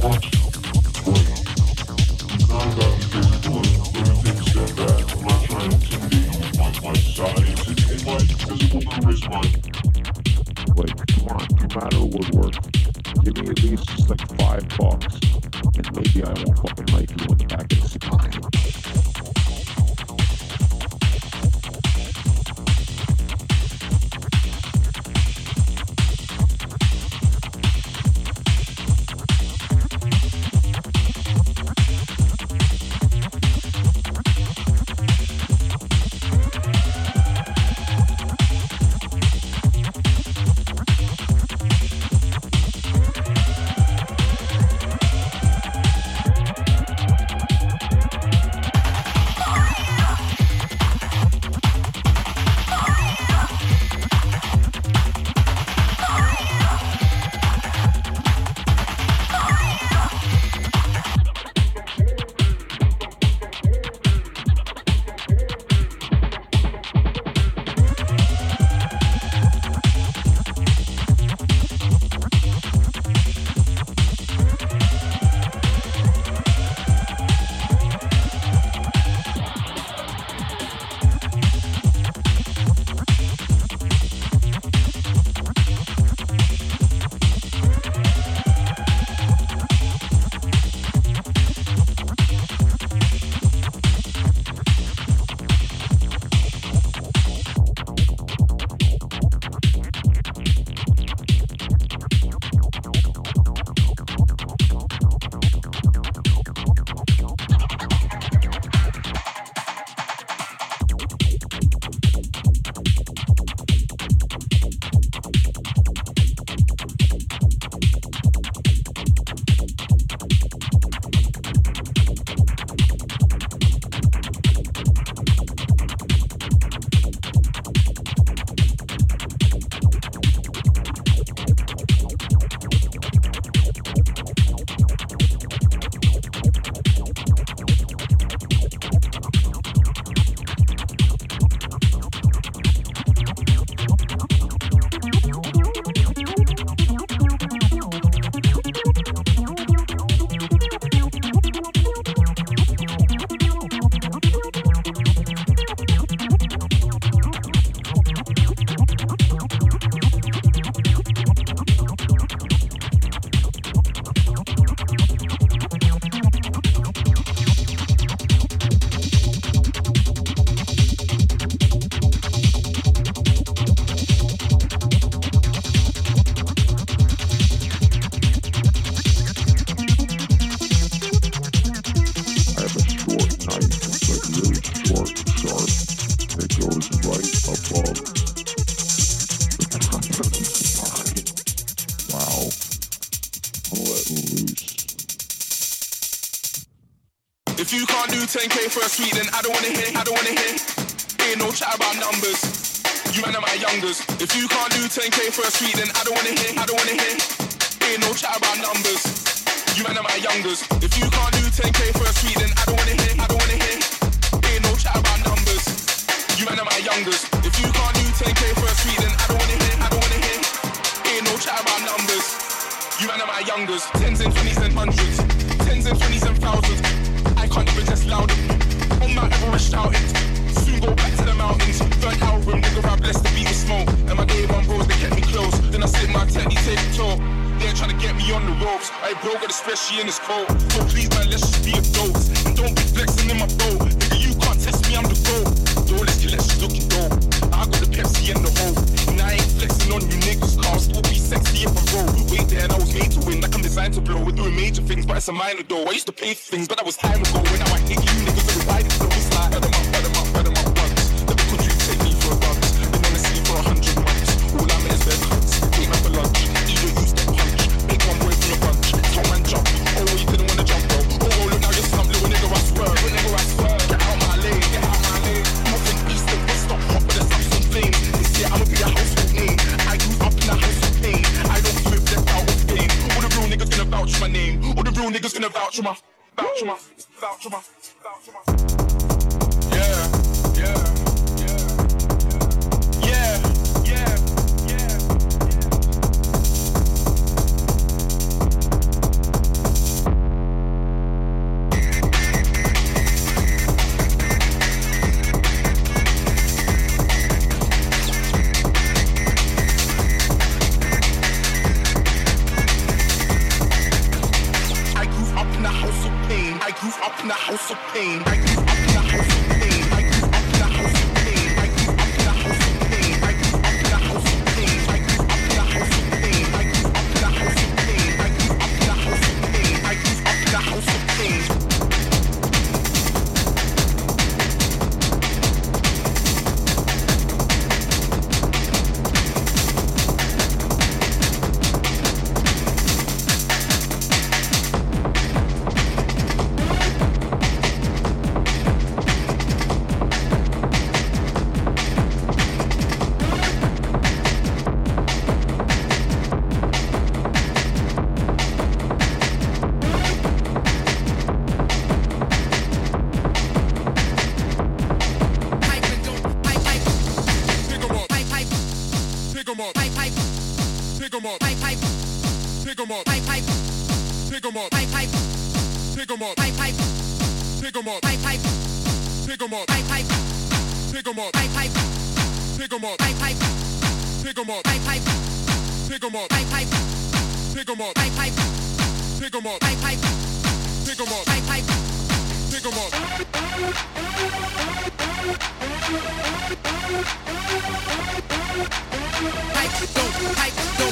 Thank you. 10k for a suite, then I don't wanna hear, I don't wanna hear. Ain't no chat about numbers. You man are my youngers. If you can't do 10k for a suite, then I don't wanna hear, I don't wanna hear. Ain't no chat about numbers. You man are my youngers. If you can't do 10k for a suite, then I don't wanna hear, I don't wanna hear. Ain't no chat about numbers. You man are my youngers. If you can't do 10k for a suite, then I don't wanna hear, I don't wanna hear. Ain't no chat about numbers. You youngers. Tens and twenties and hundreds. Tens and twenties and thousands can't even test loud. On Mount Everest shouting. Soon go back to the mountains. Third album, nigga, I blessed the beat with smoke. And my day one bros, they kept me close. Then I sit my he take a talk. They're trying to get me on the ropes. I broke it, especially in this cold. So please, man, let's just be adults. And don't be flexing in my boat. Nigga, you can't test me, I'm the GOAT. Door, let's let's looking dope. I got the Pepsi and the whole. And flexing on you niggas, I'll still be sexy if I roll. Wait there, and I was made to win, like I'm designed to blow. We're doing major things, but it's a minor though. I used to pay for things, but that was time ago. When now I hit you niggas, are riding, so it's like, niggas gonna vouch for my, vouch for my, vouch for my, vouch for my. Pick 'em up. Pick 'em up. Pick 'em up. Pick 'em up. Pick 'em up. Pick 'em up. Pick 'em up. Pipe, don't, pipe, don't.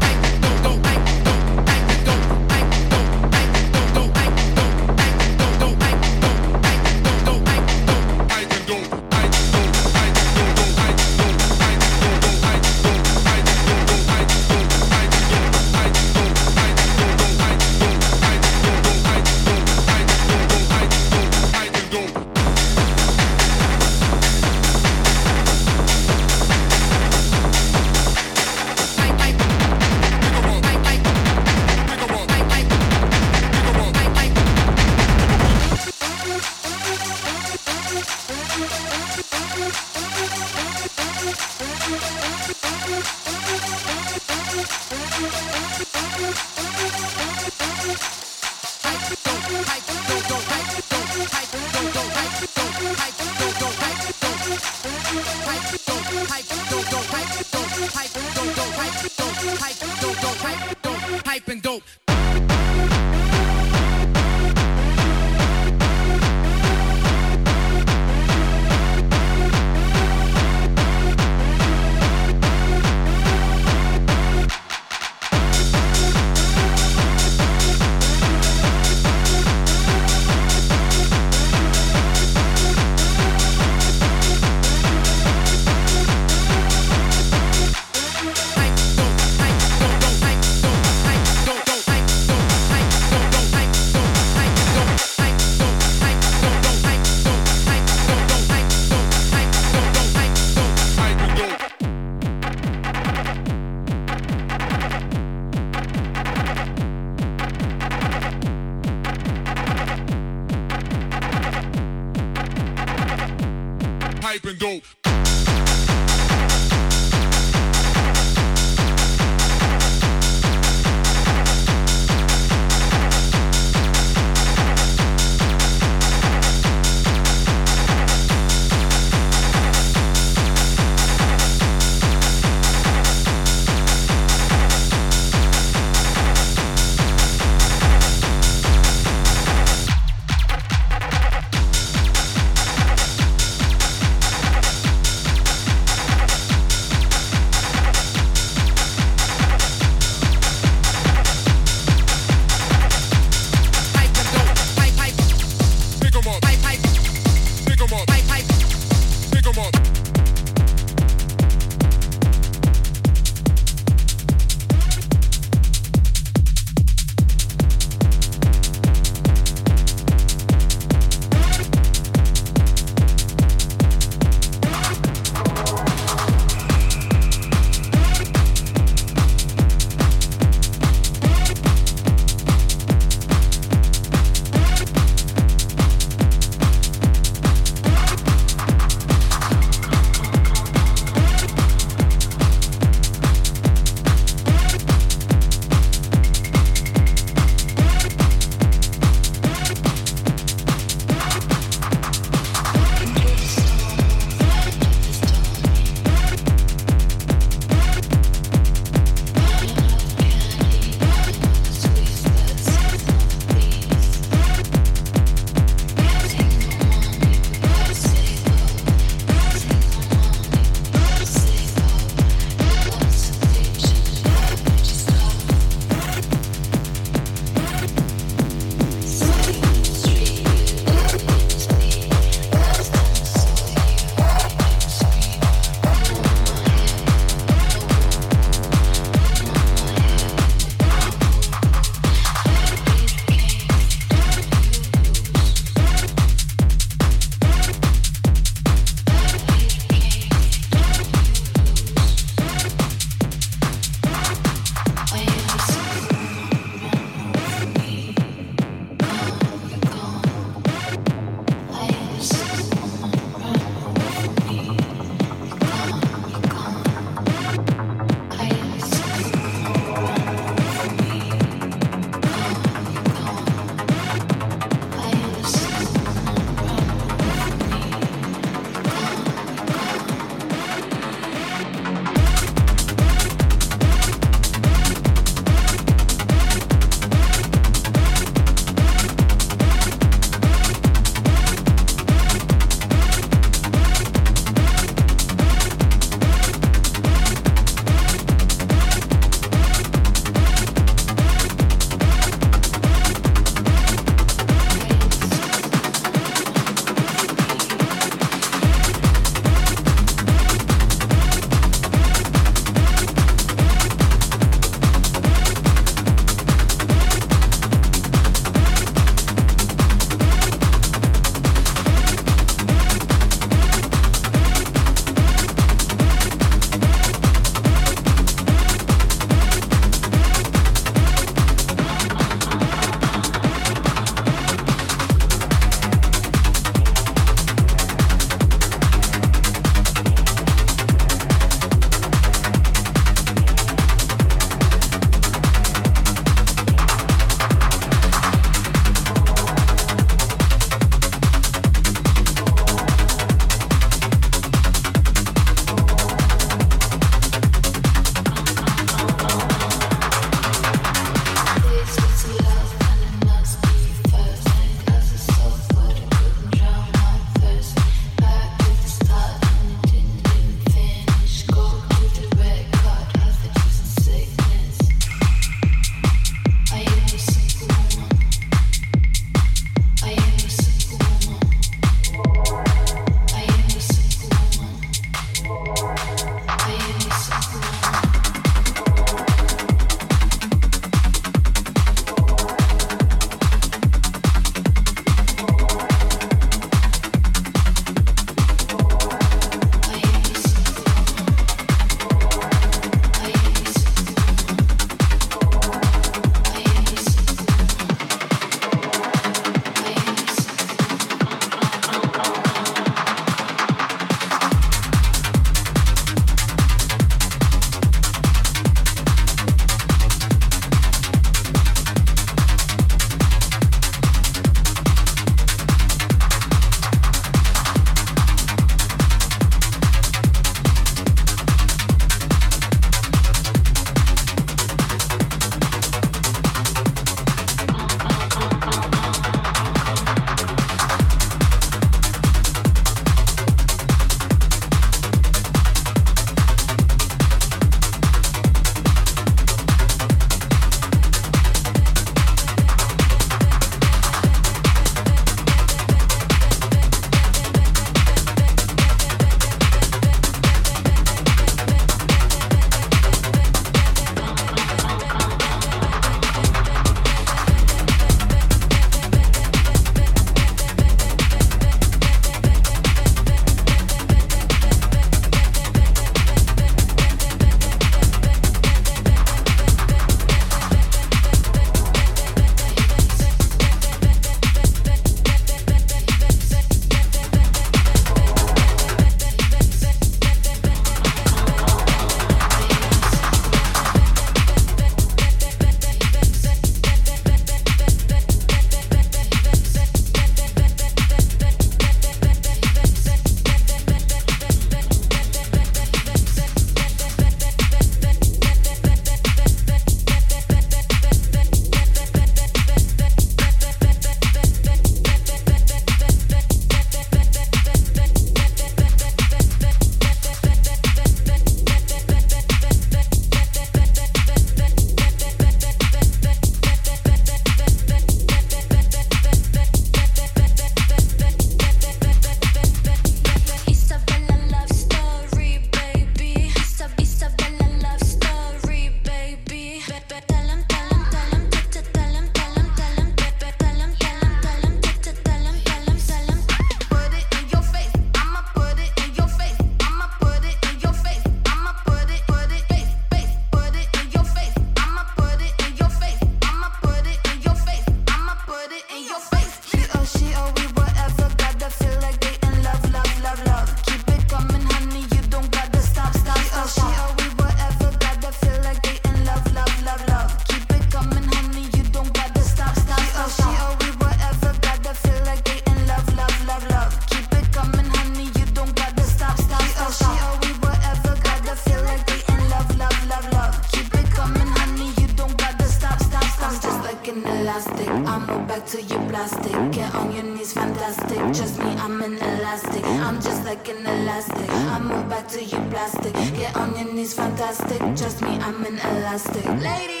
Ladies,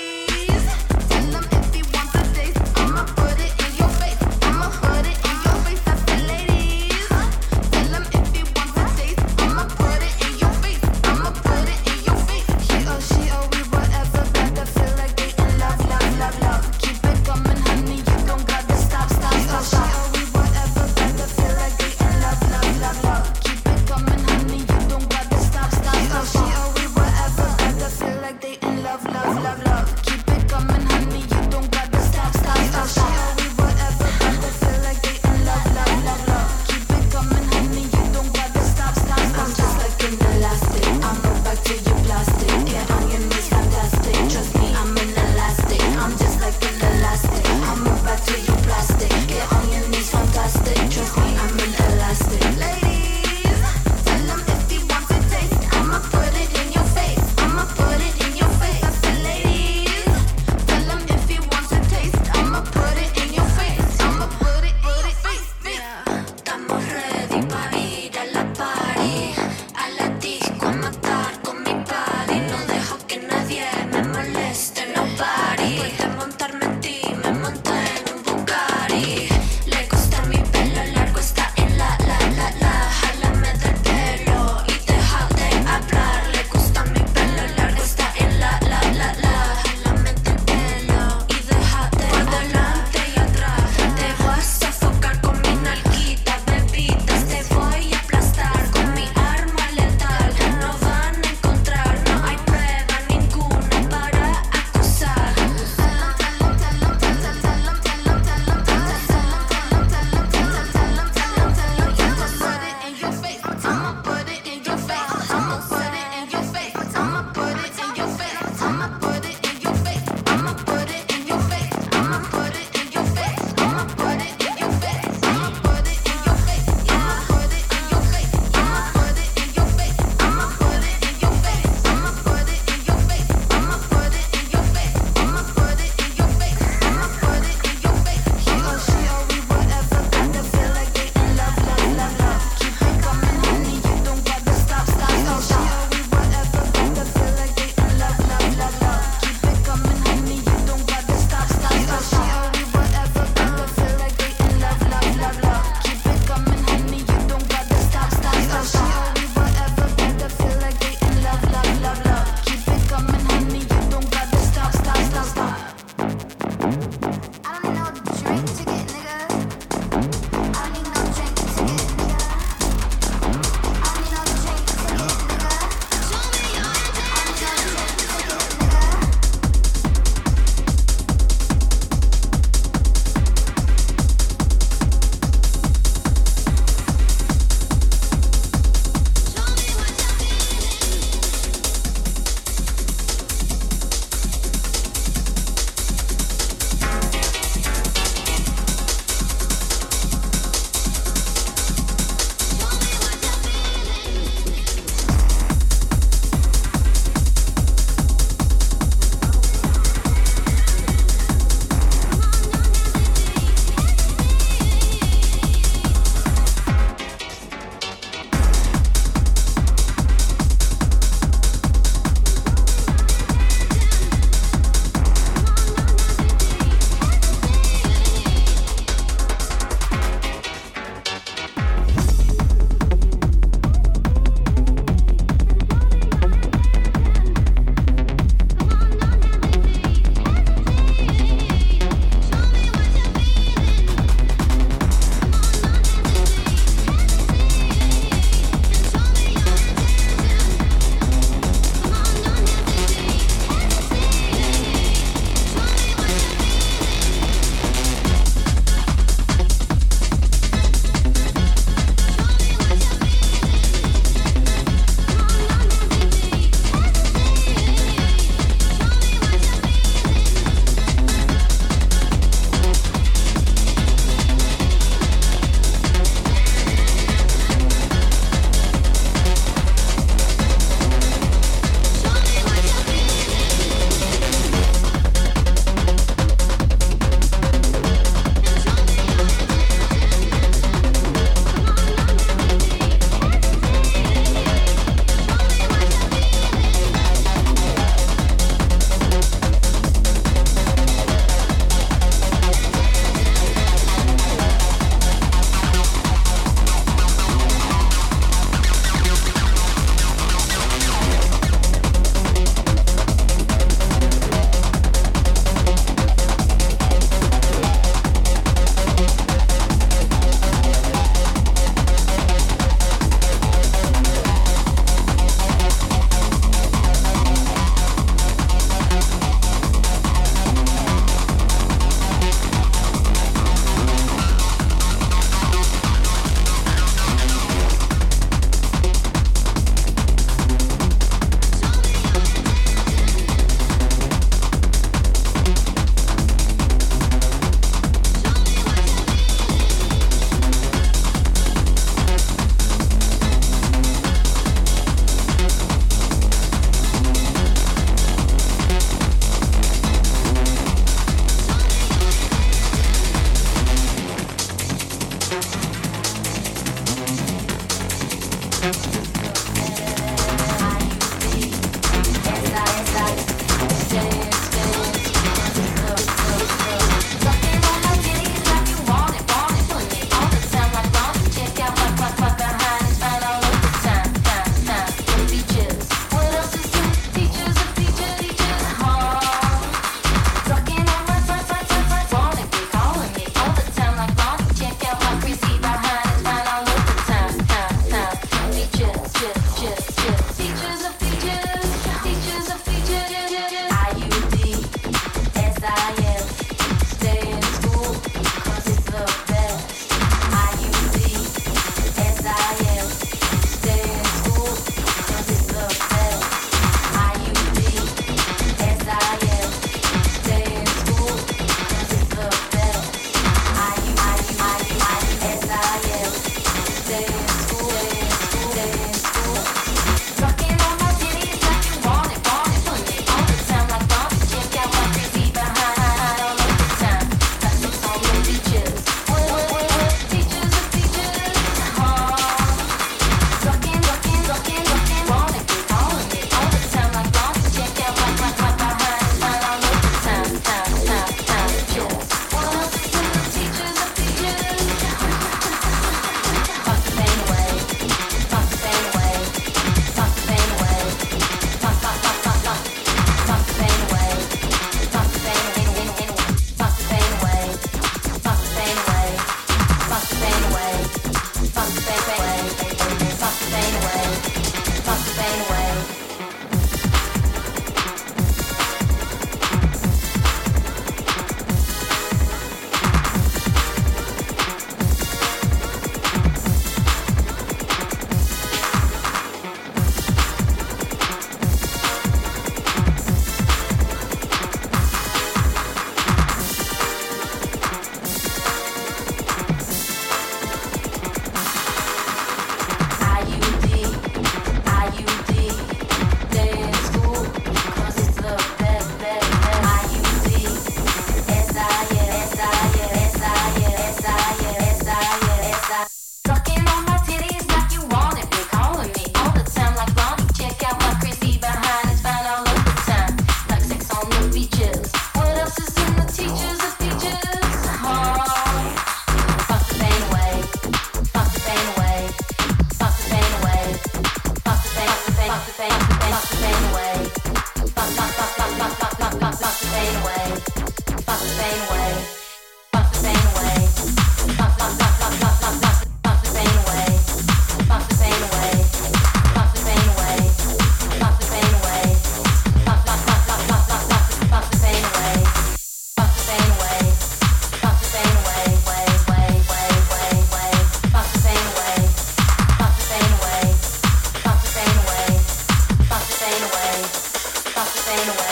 thought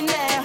nothing left.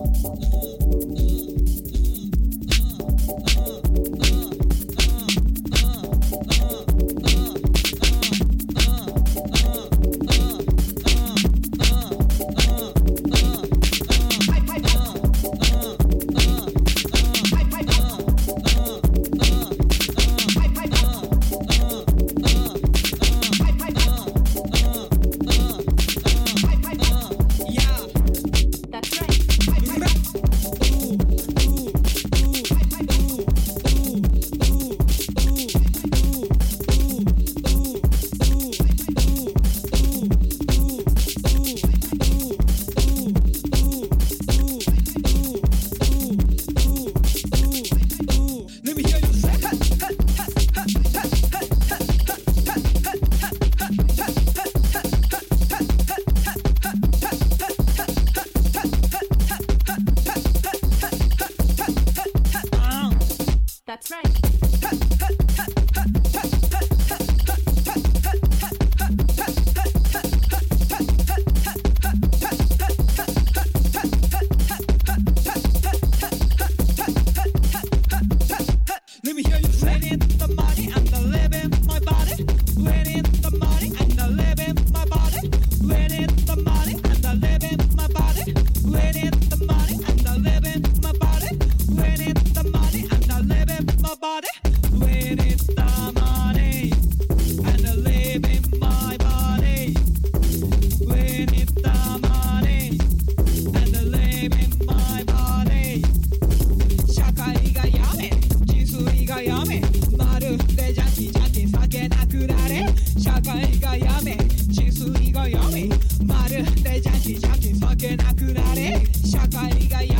Body くられ社会がやめ治水がやめまるでジャ邪気邪気避けなくなれ社会がやめ。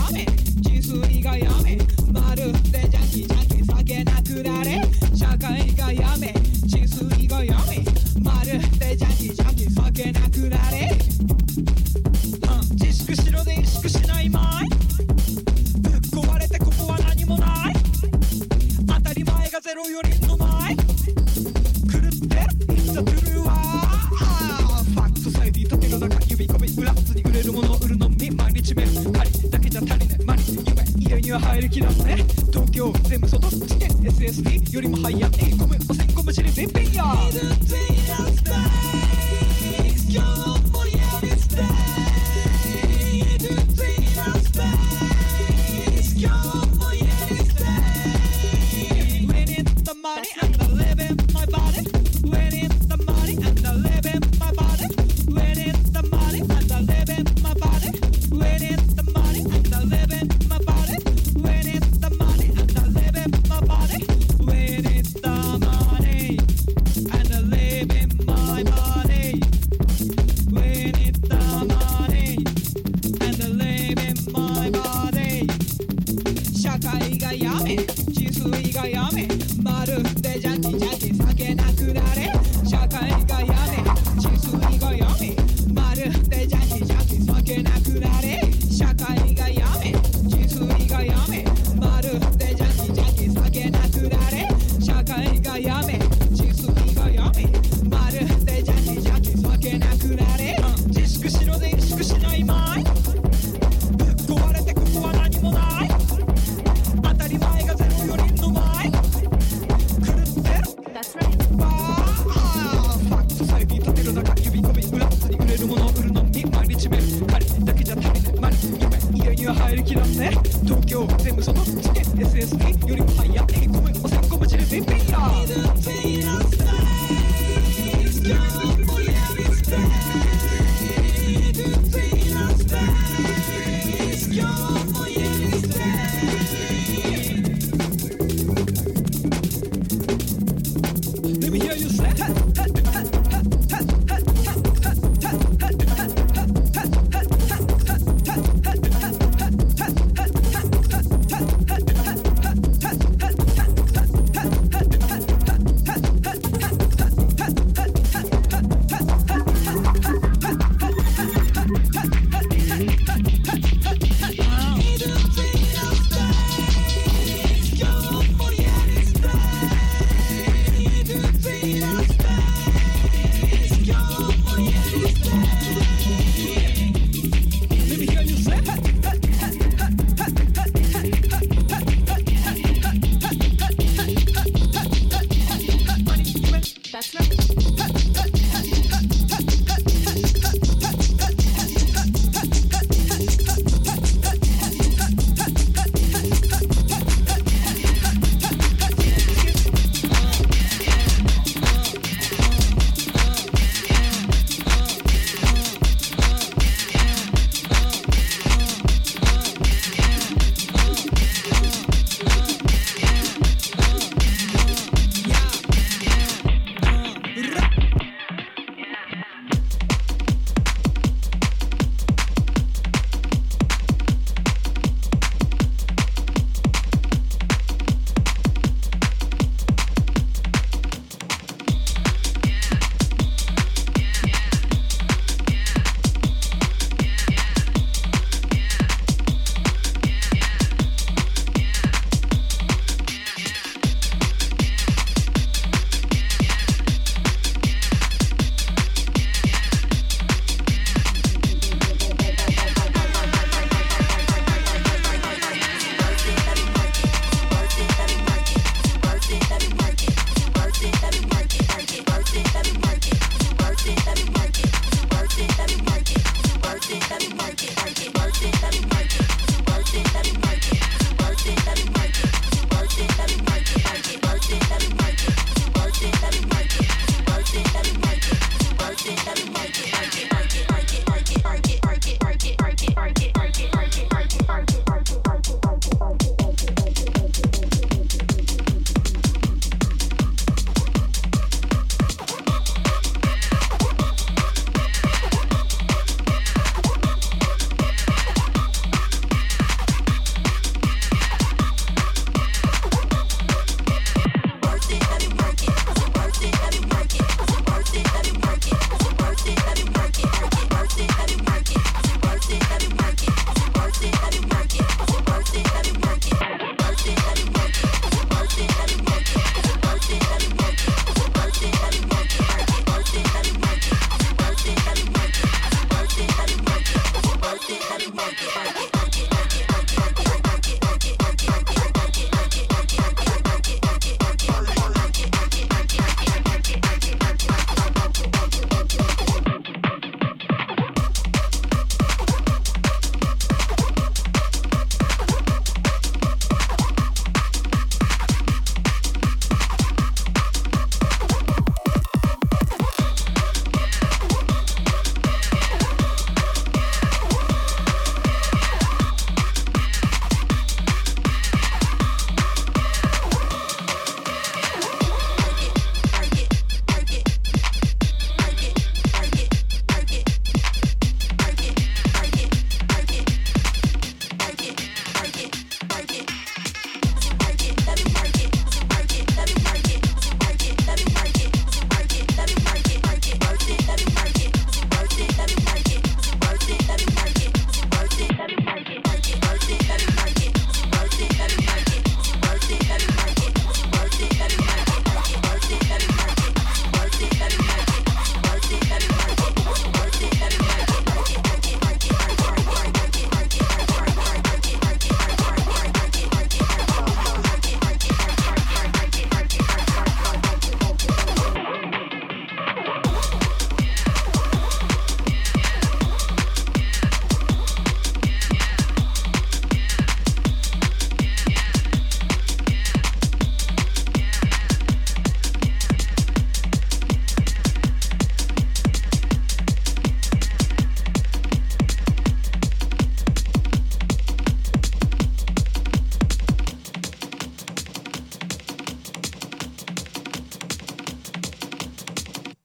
よりも早い